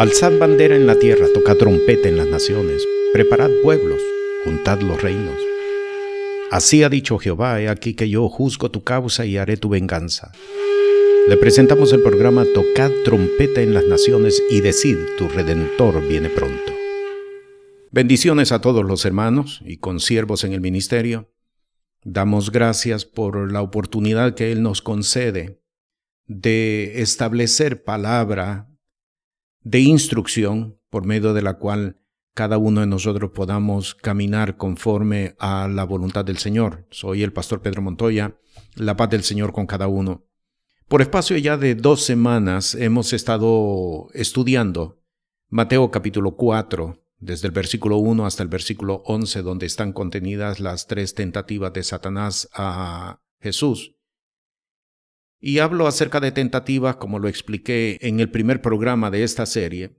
Alzad bandera en la tierra, tocad trompeta en las naciones, preparad pueblos, juntad los reinos. Así ha dicho Jehová, he aquí que yo juzgo tu causa y haré tu venganza. Le presentamos el programa Tocad trompeta en las naciones y decid, tu redentor viene pronto. Bendiciones a todos los hermanos y consiervos en el ministerio. Damos gracias por la oportunidad que Él nos concede de establecer palabra de instrucción por medio de la cual cada uno de nosotros podamos caminar conforme a la voluntad del Señor. Soy el pastor Pedro Montoya, la paz del Señor con cada uno. Por espacio ya de dos semanas hemos estado estudiando Mateo capítulo 4, desde el versículo 1 hasta el versículo 11, donde están contenidas las tres tentativas de Satanás a Jesús. Y hablo acerca de tentativas, como lo expliqué en el primer programa de esta serie,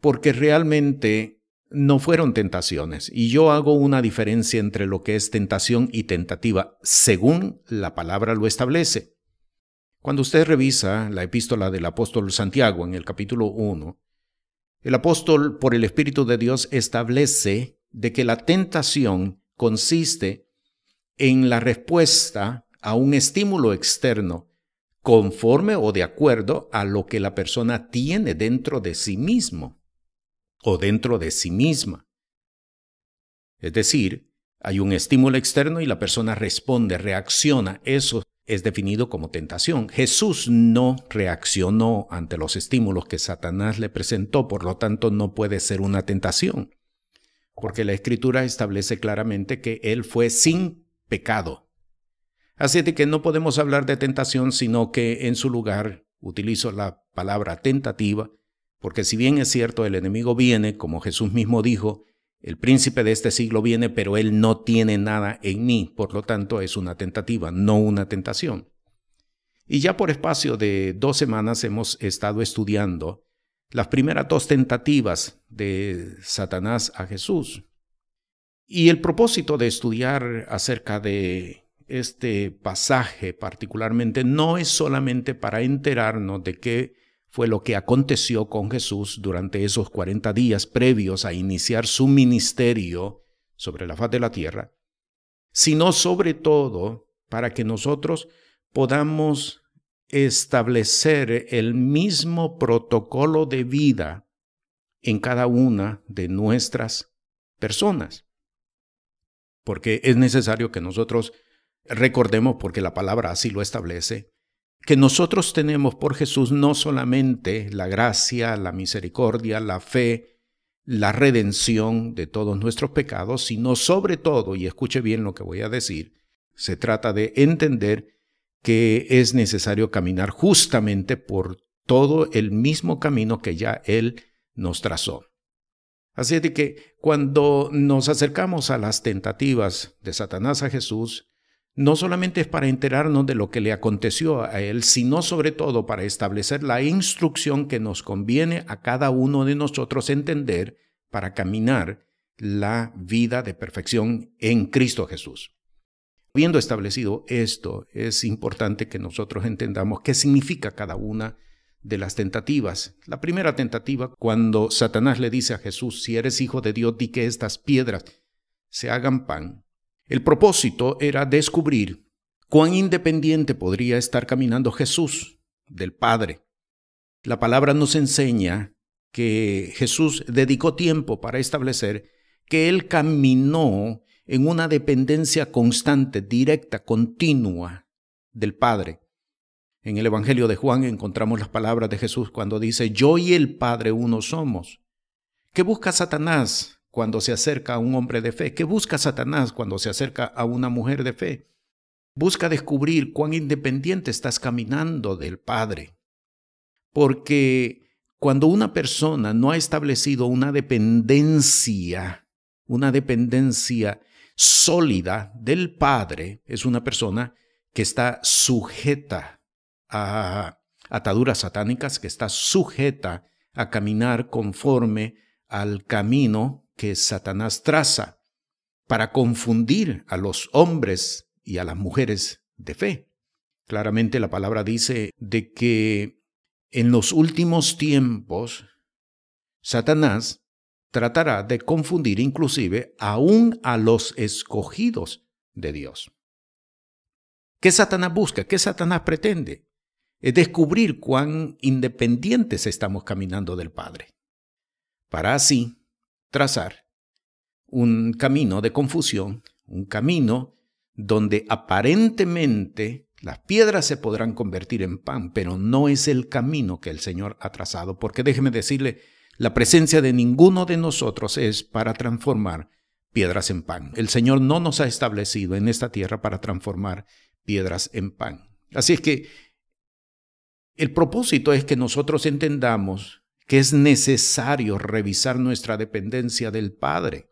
porque realmente no fueron tentaciones. Y yo hago una diferencia entre lo que es tentación y tentativa, según la palabra lo establece. Cuando usted revisa la epístola del apóstol Santiago en el capítulo 1, el apóstol, por el Espíritu de Dios, establece de que la tentación consiste en la respuesta a un estímulo externo conforme o de acuerdo a lo que la persona tiene dentro de sí mismo o dentro de sí misma. Es decir, hay un estímulo externo y la persona responde, reacciona. Eso es definido como tentación. Jesús no reaccionó ante los estímulos que Satanás le presentó, por lo tanto no puede ser una tentación, porque la escritura establece claramente que él fue sin pecado. Así de que no podemos hablar de tentación, sino que en su lugar utilizo la palabra tentativa, porque si bien es cierto el enemigo viene, como Jesús mismo dijo, el príncipe de este siglo viene, pero él no tiene nada en mí, por lo tanto es una tentativa, no una tentación. Y ya por espacio de dos semanas hemos estado estudiando las primeras dos tentativas de Satanás a Jesús. Y el propósito de estudiar acerca de este pasaje particularmente no es solamente para enterarnos de qué fue lo que aconteció con Jesús durante esos 40 días previos a iniciar su ministerio sobre la faz de la tierra, sino sobre todo para que nosotros podamos establecer el mismo protocolo de vida en cada una de nuestras personas. Porque es necesario que nosotros Recordemos, porque la palabra así lo establece, que nosotros tenemos por Jesús no solamente la gracia, la misericordia, la fe, la redención de todos nuestros pecados, sino sobre todo, y escuche bien lo que voy a decir, se trata de entender que es necesario caminar justamente por todo el mismo camino que ya Él nos trazó. Así de que cuando nos acercamos a las tentativas de Satanás a Jesús, no solamente es para enterarnos de lo que le aconteció a él, sino sobre todo para establecer la instrucción que nos conviene a cada uno de nosotros entender para caminar la vida de perfección en Cristo Jesús. Habiendo establecido esto, es importante que nosotros entendamos qué significa cada una de las tentativas. La primera tentativa, cuando Satanás le dice a Jesús, si eres hijo de Dios, di que estas piedras se hagan pan. El propósito era descubrir cuán independiente podría estar caminando Jesús del Padre. La palabra nos enseña que Jesús dedicó tiempo para establecer que Él caminó en una dependencia constante, directa, continua del Padre. En el Evangelio de Juan encontramos las palabras de Jesús cuando dice, yo y el Padre uno somos. ¿Qué busca Satanás? Cuando se acerca a un hombre de fe? ¿Qué busca Satanás cuando se acerca a una mujer de fe? Busca descubrir cuán independiente estás caminando del Padre. Porque cuando una persona no ha establecido una dependencia, una dependencia sólida del Padre, es una persona que está sujeta a ataduras satánicas, que está sujeta a caminar conforme al camino que Satanás traza para confundir a los hombres y a las mujeres de fe. Claramente la palabra dice de que en los últimos tiempos Satanás tratará de confundir inclusive aún a los escogidos de Dios. ¿Qué Satanás busca? ¿Qué Satanás pretende? Es descubrir cuán independientes estamos caminando del Padre, para así trazar un camino de confusión, un camino donde aparentemente las piedras se podrán convertir en pan, pero no es el camino que el Señor ha trazado, porque déjeme decirle, la presencia de ninguno de nosotros es para transformar piedras en pan. El Señor no nos ha establecido en esta tierra para transformar piedras en pan. Así es que el propósito es que nosotros entendamos que es necesario revisar nuestra dependencia del Padre,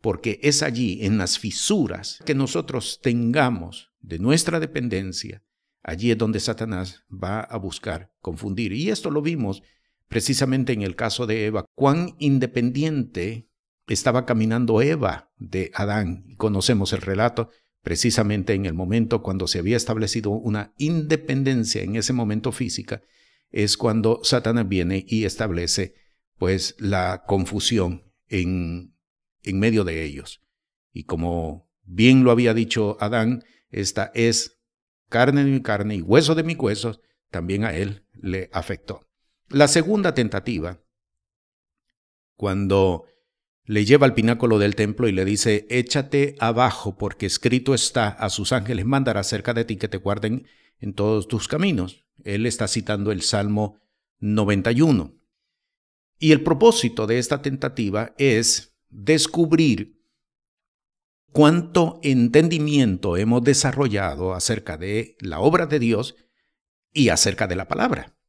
porque es allí, en las fisuras, que nosotros tengamos de nuestra dependencia, allí es donde Satanás va a buscar confundir. Y esto lo vimos precisamente en el caso de Eva, cuán independiente estaba caminando Eva de Adán. Conocemos el relato precisamente en el momento cuando se había establecido una independencia en ese momento física, es cuando Satanás viene y establece pues la confusión en, en medio de ellos. Y como bien lo había dicho Adán, esta es carne de mi carne y hueso de mis huesos, también a él le afectó. La segunda tentativa, cuando le lleva al pináculo del templo y le dice, échate abajo, porque escrito está, a sus ángeles mandará cerca de ti que te guarden en todos tus caminos. Él está citando el Salmo 91. Y el propósito de esta tentativa es descubrir cuánto entendimiento hemos desarrollado acerca de la obra de Dios y acerca de la palabra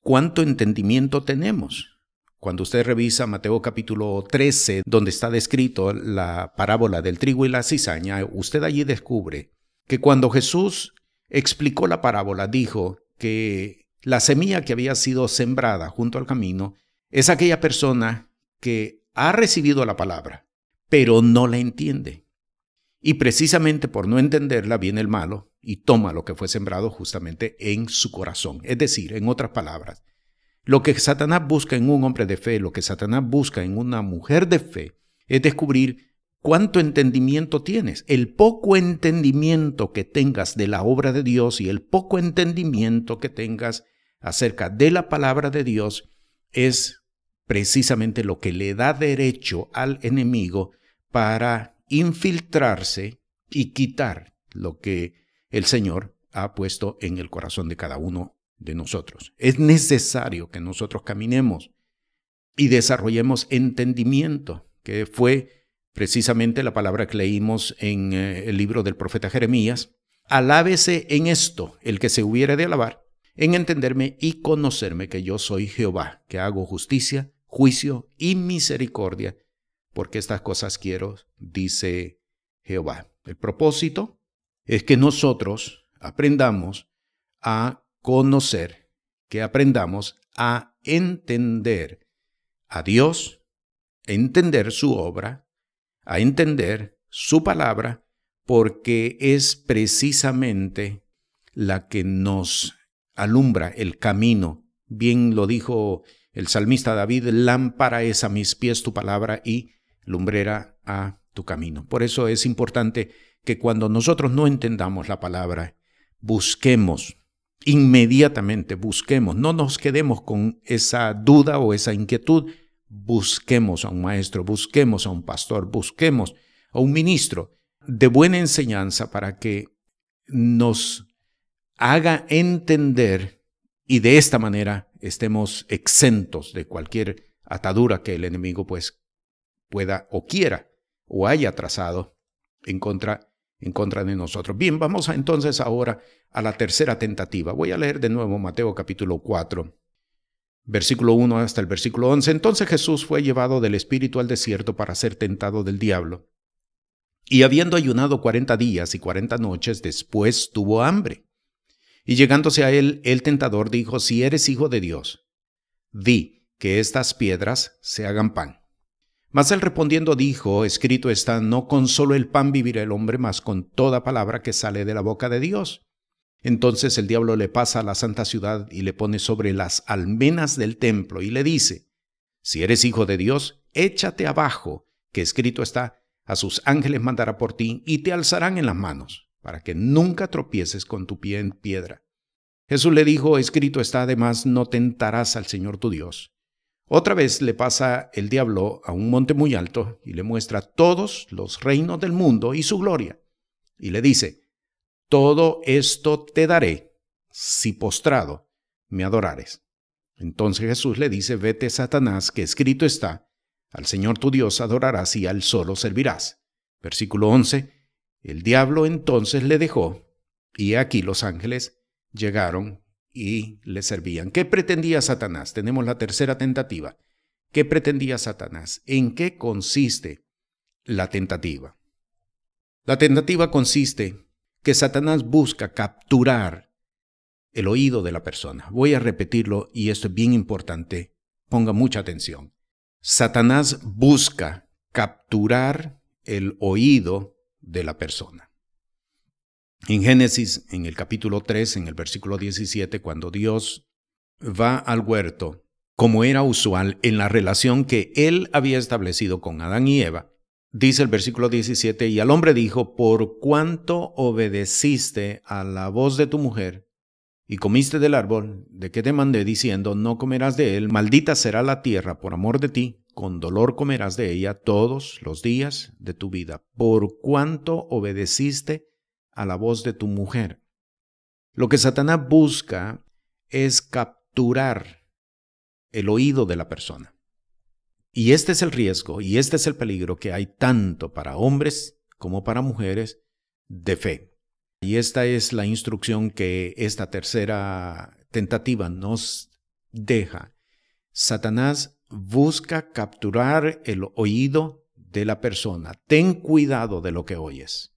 cuánto entendimiento tenemos. Cuando usted revisa Mateo capítulo 13, donde está descrito la parábola del trigo y la cizaña, usted allí descubre que cuando Jesús explicó la parábola, dijo que la semilla que había sido sembrada junto al camino es aquella persona que ha recibido la palabra, pero no la entiende. Y precisamente por no entenderla viene el malo y toma lo que fue sembrado justamente en su corazón. Es decir, en otras palabras, lo que Satanás busca en un hombre de fe, lo que Satanás busca en una mujer de fe, es descubrir cuánto entendimiento tienes. El poco entendimiento que tengas de la obra de Dios y el poco entendimiento que tengas acerca de la palabra de Dios es precisamente lo que le da derecho al enemigo para infiltrarse y quitar lo que el Señor ha puesto en el corazón de cada uno de nosotros. Es necesario que nosotros caminemos y desarrollemos entendimiento, que fue precisamente la palabra que leímos en eh, el libro del profeta Jeremías. Alábese en esto el que se hubiera de alabar, en entenderme y conocerme que yo soy Jehová, que hago justicia, juicio y misericordia porque estas cosas quiero, dice Jehová. El propósito es que nosotros aprendamos a conocer, que aprendamos a entender a Dios, entender su obra, a entender su palabra, porque es precisamente la que nos alumbra el camino. Bien lo dijo el salmista David, lámpara es a mis pies tu palabra y lumbrera a tu camino. Por eso es importante que cuando nosotros no entendamos la palabra, busquemos inmediatamente, busquemos, no nos quedemos con esa duda o esa inquietud, busquemos a un maestro, busquemos a un pastor, busquemos a un ministro de buena enseñanza para que nos haga entender y de esta manera estemos exentos de cualquier atadura que el enemigo pues pueda o quiera o haya trazado en contra, en contra de nosotros. Bien, vamos entonces ahora a la tercera tentativa. Voy a leer de nuevo Mateo capítulo 4, versículo 1 hasta el versículo 11. Entonces Jesús fue llevado del Espíritu al desierto para ser tentado del diablo. Y habiendo ayunado cuarenta días y cuarenta noches, después tuvo hambre. Y llegándose a él, el tentador dijo, si eres hijo de Dios, di que estas piedras se hagan pan. Mas él respondiendo dijo, escrito está, no con solo el pan vivirá el hombre, mas con toda palabra que sale de la boca de Dios. Entonces el diablo le pasa a la santa ciudad y le pone sobre las almenas del templo y le dice, Si eres hijo de Dios, échate abajo, que escrito está, a sus ángeles mandará por ti y te alzarán en las manos, para que nunca tropieces con tu pie en piedra. Jesús le dijo, escrito está además, no tentarás al Señor tu Dios. Otra vez le pasa el diablo a un monte muy alto y le muestra todos los reinos del mundo y su gloria. Y le dice, todo esto te daré si postrado me adorares. Entonces Jesús le dice, vete Satanás, que escrito está, al Señor tu Dios adorarás y al solo servirás. Versículo 11, el diablo entonces le dejó, y aquí los ángeles llegaron y le servían. ¿Qué pretendía Satanás? Tenemos la tercera tentativa. ¿Qué pretendía Satanás? ¿En qué consiste la tentativa? La tentativa consiste que Satanás busca capturar el oído de la persona. Voy a repetirlo y esto es bien importante. Ponga mucha atención. Satanás busca capturar el oído de la persona. En Génesis, en el capítulo 3, en el versículo 17, cuando Dios va al huerto, como era usual en la relación que él había establecido con Adán y Eva, dice el versículo 17, y al hombre dijo, por cuanto obedeciste a la voz de tu mujer y comiste del árbol de que te mandé diciendo, no comerás de él, maldita será la tierra por amor de ti, con dolor comerás de ella todos los días de tu vida, por cuanto obedeciste a la voz de tu mujer. Lo que Satanás busca es capturar el oído de la persona. Y este es el riesgo y este es el peligro que hay tanto para hombres como para mujeres de fe. Y esta es la instrucción que esta tercera tentativa nos deja. Satanás busca capturar el oído de la persona. Ten cuidado de lo que oyes.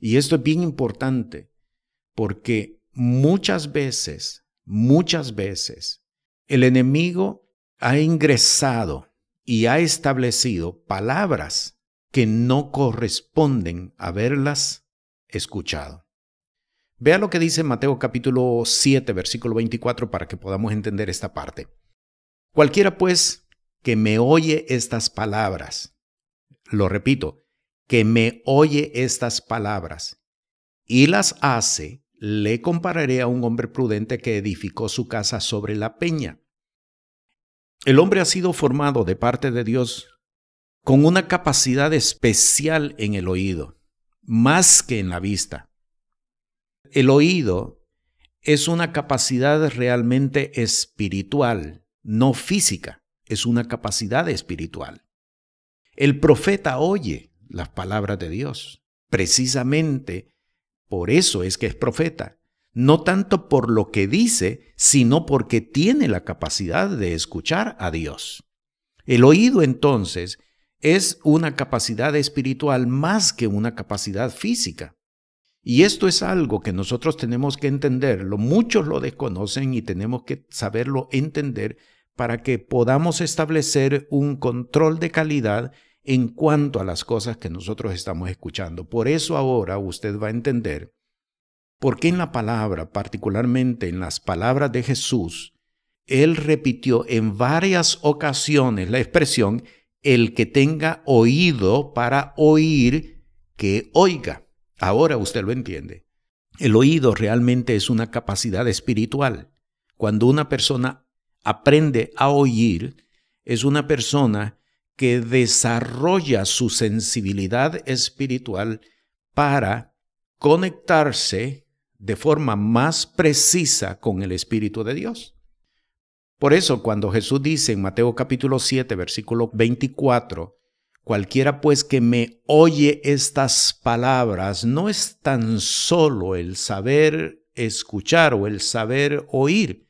Y esto es bien importante porque muchas veces, muchas veces, el enemigo ha ingresado y ha establecido palabras que no corresponden haberlas escuchado. Vea lo que dice Mateo capítulo 7, versículo 24 para que podamos entender esta parte. Cualquiera pues que me oye estas palabras, lo repito, que me oye estas palabras y las hace, le compararé a un hombre prudente que edificó su casa sobre la peña. El hombre ha sido formado de parte de Dios con una capacidad especial en el oído, más que en la vista. El oído es una capacidad realmente espiritual, no física, es una capacidad espiritual. El profeta oye, las palabras de Dios. Precisamente por eso es que es profeta. No tanto por lo que dice, sino porque tiene la capacidad de escuchar a Dios. El oído entonces es una capacidad espiritual más que una capacidad física. Y esto es algo que nosotros tenemos que entenderlo. Muchos lo desconocen y tenemos que saberlo entender para que podamos establecer un control de calidad en cuanto a las cosas que nosotros estamos escuchando. Por eso ahora usted va a entender por qué en la palabra, particularmente en las palabras de Jesús, él repitió en varias ocasiones la expresión el que tenga oído para oír, que oiga. Ahora usted lo entiende. El oído realmente es una capacidad espiritual. Cuando una persona aprende a oír, es una persona que desarrolla su sensibilidad espiritual para conectarse de forma más precisa con el Espíritu de Dios. Por eso cuando Jesús dice en Mateo capítulo 7, versículo 24, cualquiera pues que me oye estas palabras, no es tan solo el saber escuchar o el saber oír,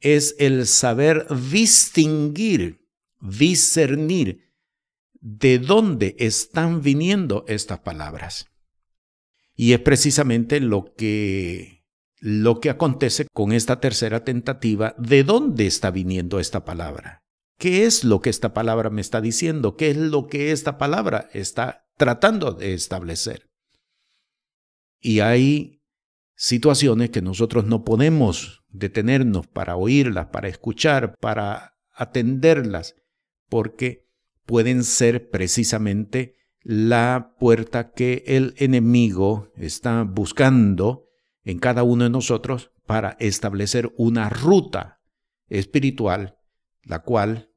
es el saber distinguir, discernir de dónde están viniendo estas palabras. Y es precisamente lo que, lo que acontece con esta tercera tentativa, de dónde está viniendo esta palabra. ¿Qué es lo que esta palabra me está diciendo? ¿Qué es lo que esta palabra está tratando de establecer? Y hay situaciones que nosotros no podemos detenernos para oírlas, para escuchar, para atenderlas, porque pueden ser precisamente la puerta que el enemigo está buscando en cada uno de nosotros para establecer una ruta espiritual, la cual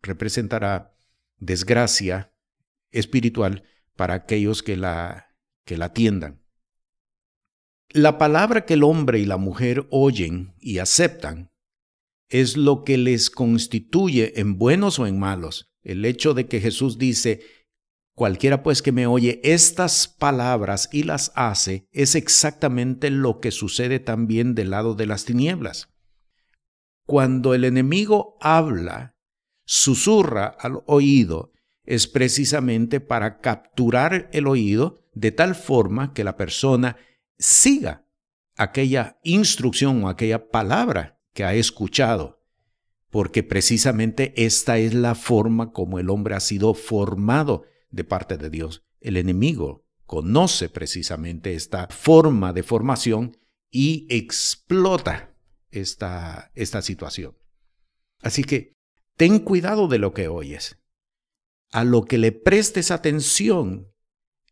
representará desgracia espiritual para aquellos que la, que la atiendan. La palabra que el hombre y la mujer oyen y aceptan es lo que les constituye en buenos o en malos. El hecho de que Jesús dice, cualquiera pues que me oye estas palabras y las hace, es exactamente lo que sucede también del lado de las tinieblas. Cuando el enemigo habla, susurra al oído, es precisamente para capturar el oído de tal forma que la persona siga aquella instrucción o aquella palabra que ha escuchado, porque precisamente esta es la forma como el hombre ha sido formado de parte de Dios. El enemigo conoce precisamente esta forma de formación y explota esta, esta situación. Así que ten cuidado de lo que oyes. A lo que le prestes atención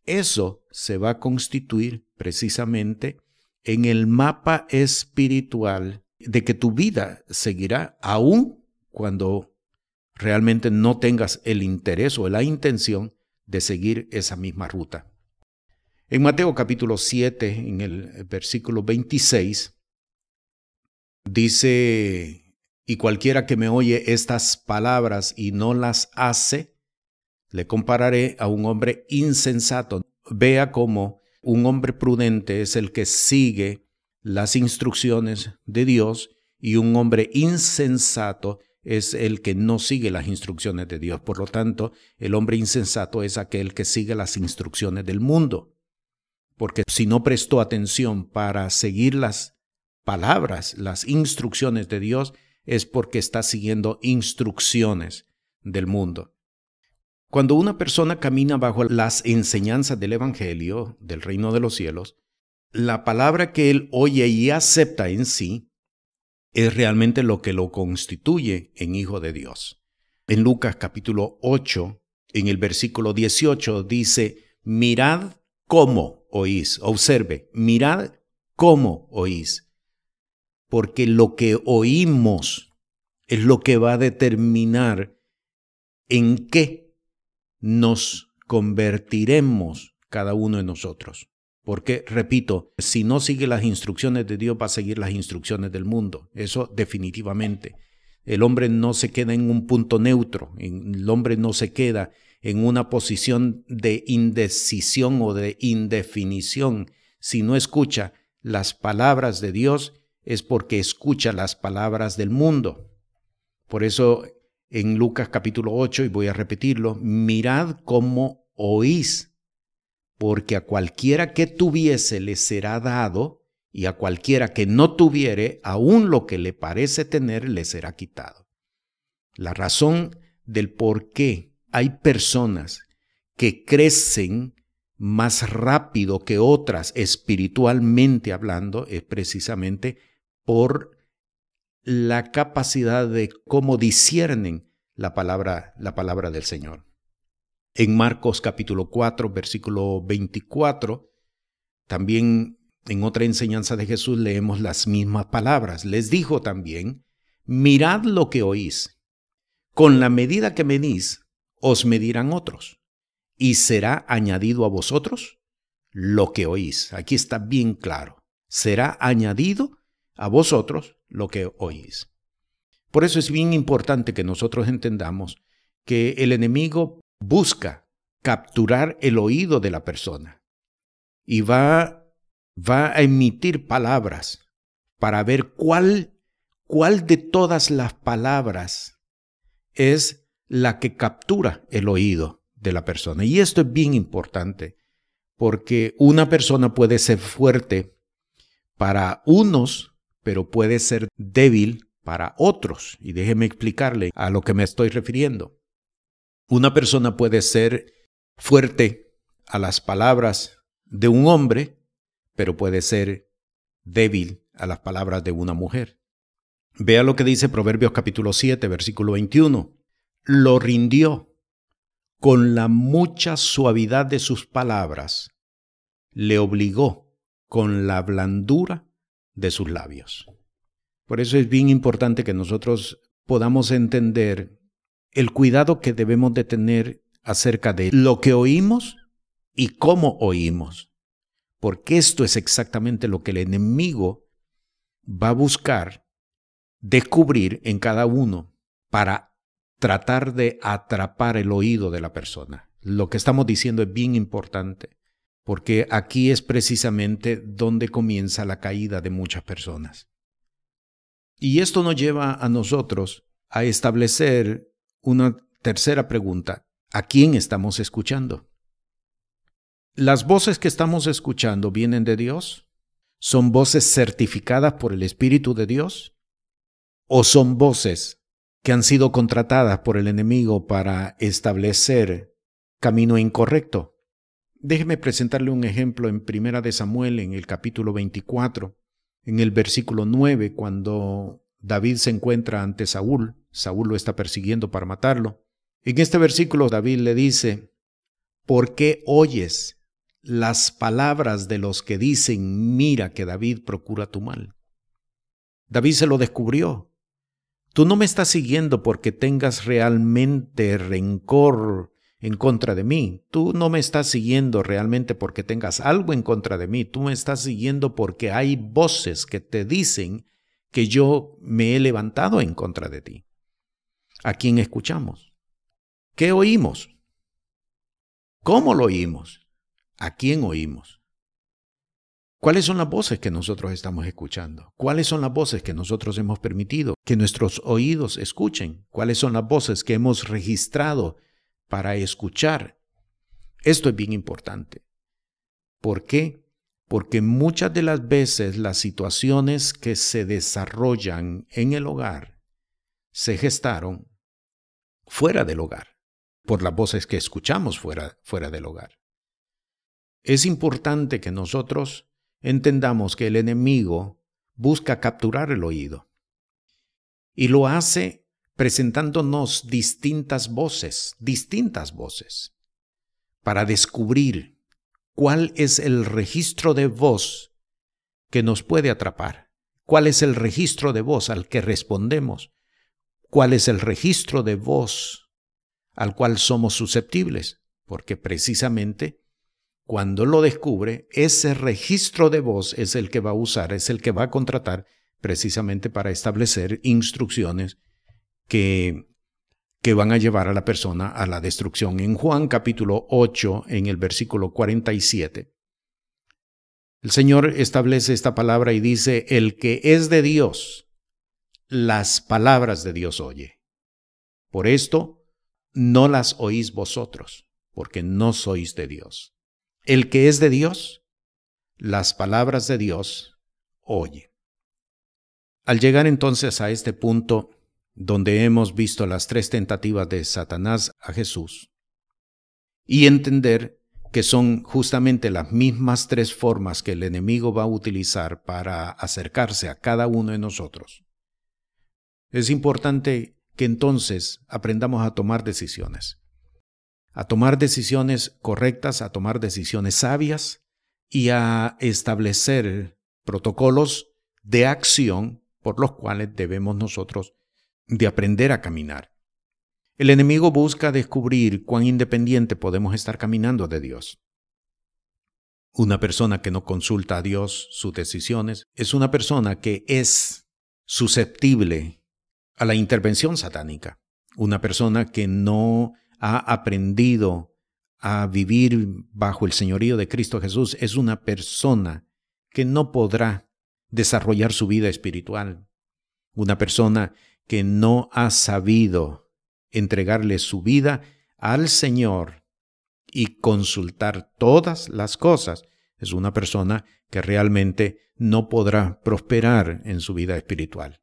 eso se va a constituir precisamente en el mapa espiritual de que tu vida seguirá aún cuando realmente no tengas el interés o la intención de seguir esa misma ruta. En Mateo capítulo 7, en el versículo 26, dice, y cualquiera que me oye estas palabras y no las hace, le compararé a un hombre insensato. Vea cómo un hombre prudente es el que sigue las instrucciones de Dios y un hombre insensato es el que no sigue las instrucciones de Dios. Por lo tanto, el hombre insensato es aquel que sigue las instrucciones del mundo. Porque si no prestó atención para seguir las palabras, las instrucciones de Dios, es porque está siguiendo instrucciones del mundo. Cuando una persona camina bajo las enseñanzas del Evangelio, del reino de los cielos, la palabra que él oye y acepta en sí es realmente lo que lo constituye en hijo de Dios. En Lucas capítulo 8, en el versículo 18 dice, mirad cómo oís, observe, mirad cómo oís, porque lo que oímos es lo que va a determinar en qué nos convertiremos cada uno de nosotros. Porque, repito, si no sigue las instrucciones de Dios, va a seguir las instrucciones del mundo. Eso definitivamente. El hombre no se queda en un punto neutro, el hombre no se queda en una posición de indecisión o de indefinición. Si no escucha las palabras de Dios, es porque escucha las palabras del mundo. Por eso en Lucas capítulo 8, y voy a repetirlo, mirad cómo oís, porque a cualquiera que tuviese le será dado, y a cualquiera que no tuviere, aún lo que le parece tener le será quitado. La razón del por qué hay personas que crecen más rápido que otras espiritualmente hablando es precisamente por la capacidad de cómo disciernen la palabra, la palabra del Señor. En Marcos capítulo 4, versículo 24, también en otra enseñanza de Jesús leemos las mismas palabras. Les dijo también, mirad lo que oís. Con la medida que medís, os medirán otros, y será añadido a vosotros lo que oís. Aquí está bien claro. Será añadido a vosotros lo que oís. Por eso es bien importante que nosotros entendamos que el enemigo busca capturar el oído de la persona y va, va a emitir palabras para ver cuál, cuál de todas las palabras es la que captura el oído de la persona. Y esto es bien importante porque una persona puede ser fuerte para unos pero puede ser débil para otros. Y déjeme explicarle a lo que me estoy refiriendo. Una persona puede ser fuerte a las palabras de un hombre, pero puede ser débil a las palabras de una mujer. Vea lo que dice Proverbios capítulo 7, versículo 21. Lo rindió con la mucha suavidad de sus palabras, le obligó con la blandura de sus labios. Por eso es bien importante que nosotros podamos entender el cuidado que debemos de tener acerca de lo que oímos y cómo oímos. Porque esto es exactamente lo que el enemigo va a buscar descubrir en cada uno para tratar de atrapar el oído de la persona. Lo que estamos diciendo es bien importante, porque aquí es precisamente donde comienza la caída de muchas personas. Y esto nos lleva a nosotros a establecer una tercera pregunta. ¿A quién estamos escuchando? ¿Las voces que estamos escuchando vienen de Dios? ¿Son voces certificadas por el Espíritu de Dios? ¿O son voces que han sido contratadas por el enemigo para establecer camino incorrecto? Déjeme presentarle un ejemplo en Primera de Samuel en el capítulo 24 en el versículo 9, cuando David se encuentra ante Saúl, Saúl lo está persiguiendo para matarlo. En este versículo David le dice, ¿por qué oyes las palabras de los que dicen, mira que David procura tu mal? David se lo descubrió. Tú no me estás siguiendo porque tengas realmente rencor en contra de mí. Tú no me estás siguiendo realmente porque tengas algo en contra de mí. Tú me estás siguiendo porque hay voces que te dicen que yo me he levantado en contra de ti. ¿A quién escuchamos? ¿Qué oímos? ¿Cómo lo oímos? ¿A quién oímos? ¿Cuáles son las voces que nosotros estamos escuchando? ¿Cuáles son las voces que nosotros hemos permitido que nuestros oídos escuchen? ¿Cuáles son las voces que hemos registrado para escuchar. Esto es bien importante. ¿Por qué? Porque muchas de las veces las situaciones que se desarrollan en el hogar se gestaron fuera del hogar, por las voces que escuchamos fuera, fuera del hogar. Es importante que nosotros entendamos que el enemigo busca capturar el oído y lo hace presentándonos distintas voces, distintas voces, para descubrir cuál es el registro de voz que nos puede atrapar, cuál es el registro de voz al que respondemos, cuál es el registro de voz al cual somos susceptibles, porque precisamente cuando lo descubre, ese registro de voz es el que va a usar, es el que va a contratar precisamente para establecer instrucciones que, que van a llevar a la persona a la destrucción. En Juan capítulo 8, en el versículo 47, el Señor establece esta palabra y dice, el que es de Dios, las palabras de Dios oye. Por esto, no las oís vosotros, porque no sois de Dios. El que es de Dios, las palabras de Dios oye. Al llegar entonces a este punto, donde hemos visto las tres tentativas de Satanás a Jesús, y entender que son justamente las mismas tres formas que el enemigo va a utilizar para acercarse a cada uno de nosotros. Es importante que entonces aprendamos a tomar decisiones, a tomar decisiones correctas, a tomar decisiones sabias y a establecer protocolos de acción por los cuales debemos nosotros de aprender a caminar. El enemigo busca descubrir cuán independiente podemos estar caminando de Dios. Una persona que no consulta a Dios sus decisiones es una persona que es susceptible a la intervención satánica. Una persona que no ha aprendido a vivir bajo el señorío de Cristo Jesús es una persona que no podrá desarrollar su vida espiritual. Una persona que no ha sabido entregarle su vida al Señor y consultar todas las cosas, es una persona que realmente no podrá prosperar en su vida espiritual.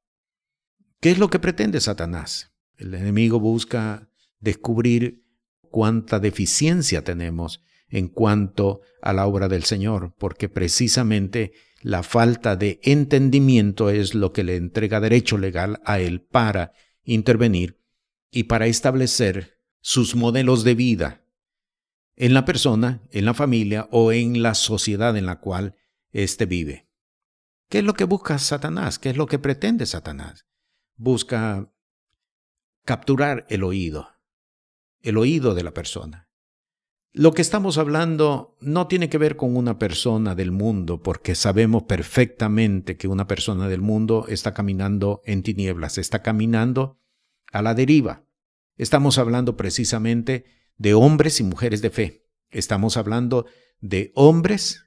¿Qué es lo que pretende Satanás? El enemigo busca descubrir cuánta deficiencia tenemos en cuanto a la obra del Señor, porque precisamente la falta de entendimiento es lo que le entrega derecho legal a él para intervenir y para establecer sus modelos de vida en la persona, en la familia o en la sociedad en la cual éste vive. ¿Qué es lo que busca Satanás? ¿Qué es lo que pretende Satanás? Busca capturar el oído, el oído de la persona. Lo que estamos hablando no tiene que ver con una persona del mundo, porque sabemos perfectamente que una persona del mundo está caminando en tinieblas, está caminando a la deriva. Estamos hablando precisamente de hombres y mujeres de fe. Estamos hablando de hombres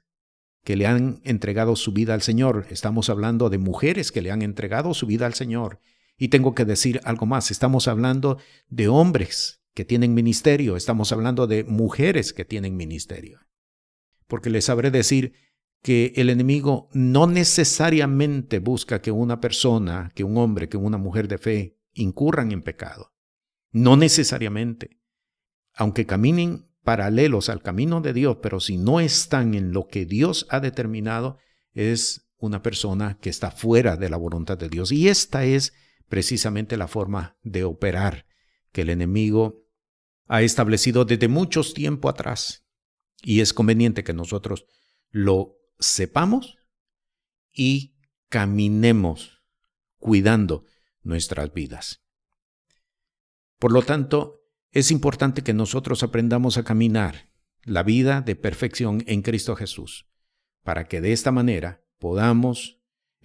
que le han entregado su vida al Señor. Estamos hablando de mujeres que le han entregado su vida al Señor. Y tengo que decir algo más. Estamos hablando de hombres que tienen ministerio. Estamos hablando de mujeres que tienen ministerio. Porque les sabré decir que el enemigo no necesariamente busca que una persona, que un hombre, que una mujer de fe incurran en pecado. No necesariamente. Aunque caminen paralelos al camino de Dios, pero si no están en lo que Dios ha determinado, es una persona que está fuera de la voluntad de Dios. Y esta es precisamente la forma de operar que el enemigo ha establecido desde muchos tiempo atrás. Y es conveniente que nosotros lo sepamos y caminemos cuidando nuestras vidas. Por lo tanto, es importante que nosotros aprendamos a caminar la vida de perfección en Cristo Jesús, para que de esta manera podamos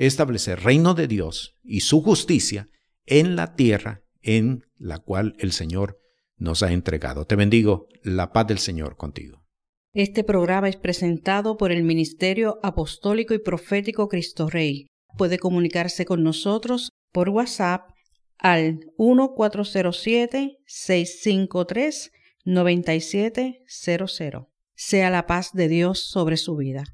establecer reino de Dios y su justicia en la tierra en la cual el Señor nos ha entregado. Te bendigo, la paz del Señor contigo. Este programa es presentado por el Ministerio Apostólico y Profético Cristo Rey. Puede comunicarse con nosotros por WhatsApp al 1407-653-9700. Sea la paz de Dios sobre su vida.